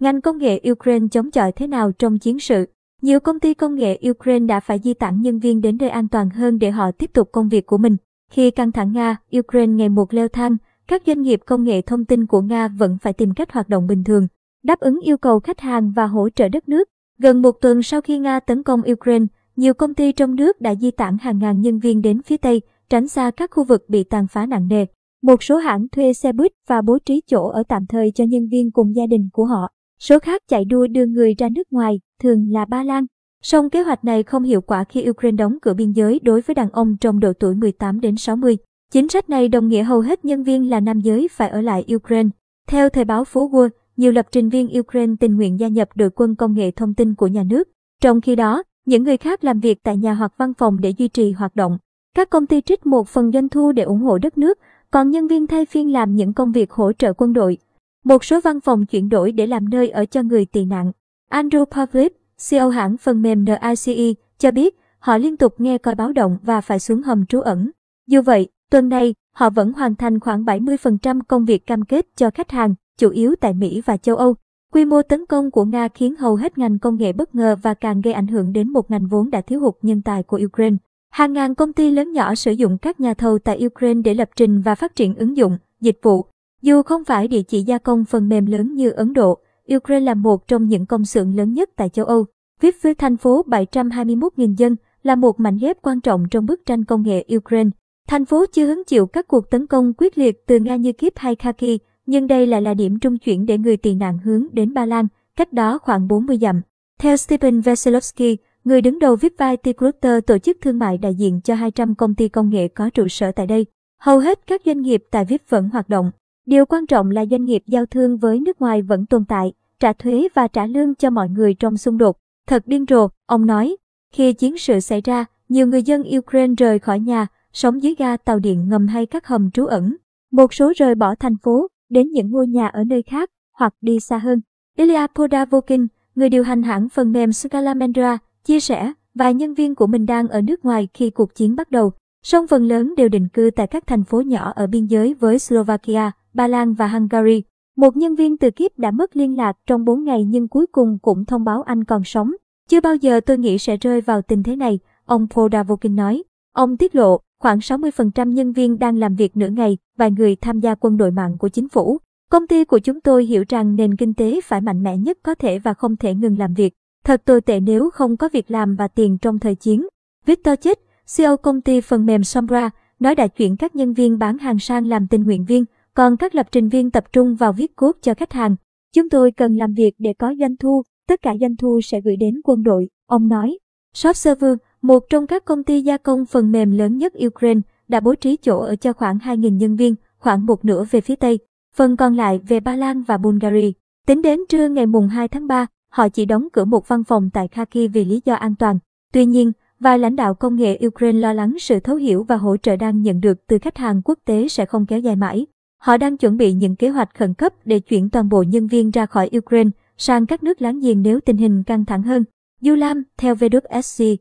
Ngành công nghệ Ukraine chống chọi thế nào trong chiến sự? Nhiều công ty công nghệ Ukraine đã phải di tản nhân viên đến nơi an toàn hơn để họ tiếp tục công việc của mình. Khi căng thẳng Nga, Ukraine ngày một leo thang, các doanh nghiệp công nghệ thông tin của Nga vẫn phải tìm cách hoạt động bình thường, đáp ứng yêu cầu khách hàng và hỗ trợ đất nước. Gần một tuần sau khi Nga tấn công Ukraine, nhiều công ty trong nước đã di tản hàng ngàn nhân viên đến phía Tây, tránh xa các khu vực bị tàn phá nặng nề. Một số hãng thuê xe buýt và bố trí chỗ ở tạm thời cho nhân viên cùng gia đình của họ. Số khác chạy đua đưa người ra nước ngoài, thường là Ba Lan. Song kế hoạch này không hiệu quả khi Ukraine đóng cửa biên giới đối với đàn ông trong độ tuổi 18 đến 60. Chính sách này đồng nghĩa hầu hết nhân viên là nam giới phải ở lại Ukraine. Theo thời báo phố Wall, nhiều lập trình viên Ukraine tình nguyện gia nhập đội quân công nghệ thông tin của nhà nước. Trong khi đó, những người khác làm việc tại nhà hoặc văn phòng để duy trì hoạt động. Các công ty trích một phần doanh thu để ủng hộ đất nước, còn nhân viên thay phiên làm những công việc hỗ trợ quân đội. Một số văn phòng chuyển đổi để làm nơi ở cho người tị nạn. Andrew Pavlip, CEO hãng phần mềm NICE, cho biết họ liên tục nghe coi báo động và phải xuống hầm trú ẩn. Dù vậy, tuần này, họ vẫn hoàn thành khoảng 70% công việc cam kết cho khách hàng, chủ yếu tại Mỹ và châu Âu. Quy mô tấn công của Nga khiến hầu hết ngành công nghệ bất ngờ và càng gây ảnh hưởng đến một ngành vốn đã thiếu hụt nhân tài của Ukraine. Hàng ngàn công ty lớn nhỏ sử dụng các nhà thầu tại Ukraine để lập trình và phát triển ứng dụng, dịch vụ. Dù không phải địa chỉ gia công phần mềm lớn như Ấn Độ, Ukraine là một trong những công xưởng lớn nhất tại châu Âu. Viết với thành phố 721.000 dân là một mảnh ghép quan trọng trong bức tranh công nghệ Ukraine. Thành phố chưa hứng chịu các cuộc tấn công quyết liệt từ Nga như Kiev hay Kharkiv, nhưng đây lại là điểm trung chuyển để người tị nạn hướng đến Ba Lan, cách đó khoảng 40 dặm. Theo Stephen Veselovsky, người đứng đầu Vipvai Cluster tổ chức thương mại đại diện cho 200 công ty công nghệ có trụ sở tại đây. Hầu hết các doanh nghiệp tại VIP vẫn hoạt động. Điều quan trọng là doanh nghiệp giao thương với nước ngoài vẫn tồn tại, trả thuế và trả lương cho mọi người trong xung đột. Thật điên rồ, ông nói. Khi chiến sự xảy ra, nhiều người dân Ukraine rời khỏi nhà, sống dưới ga tàu điện ngầm hay các hầm trú ẩn. Một số rời bỏ thành phố, đến những ngôi nhà ở nơi khác, hoặc đi xa hơn. Ilya Podavokin, người điều hành hãng phần mềm Scalamandra, chia sẻ, vài nhân viên của mình đang ở nước ngoài khi cuộc chiến bắt đầu, song phần lớn đều định cư tại các thành phố nhỏ ở biên giới với Slovakia, Ba Lan và Hungary. Một nhân viên từ Kiếp đã mất liên lạc trong 4 ngày nhưng cuối cùng cũng thông báo anh còn sống. Chưa bao giờ tôi nghĩ sẽ rơi vào tình thế này, ông Podavokin nói. Ông tiết lộ, khoảng 60% nhân viên đang làm việc nửa ngày, vài người tham gia quân đội mạng của chính phủ. Công ty của chúng tôi hiểu rằng nền kinh tế phải mạnh mẽ nhất có thể và không thể ngừng làm việc. Thật tồi tệ nếu không có việc làm và tiền trong thời chiến. Victor Chết, CEO công ty phần mềm Sombra, nói đã chuyển các nhân viên bán hàng sang làm tình nguyện viên, còn các lập trình viên tập trung vào viết code cho khách hàng. Chúng tôi cần làm việc để có doanh thu, tất cả doanh thu sẽ gửi đến quân đội, ông nói. shop server một trong các công ty gia công phần mềm lớn nhất Ukraine, đã bố trí chỗ ở cho khoảng 2.000 nhân viên, khoảng một nửa về phía Tây, phần còn lại về Ba Lan và Bulgaria. Tính đến trưa ngày mùng 2 tháng 3, họ chỉ đóng cửa một văn phòng tại Kharkiv vì lý do an toàn. Tuy nhiên, vài lãnh đạo công nghệ Ukraine lo lắng sự thấu hiểu và hỗ trợ đang nhận được từ khách hàng quốc tế sẽ không kéo dài mãi. Họ đang chuẩn bị những kế hoạch khẩn cấp để chuyển toàn bộ nhân viên ra khỏi Ukraine sang các nước láng giềng nếu tình hình căng thẳng hơn. Du Lam, theo VWSC,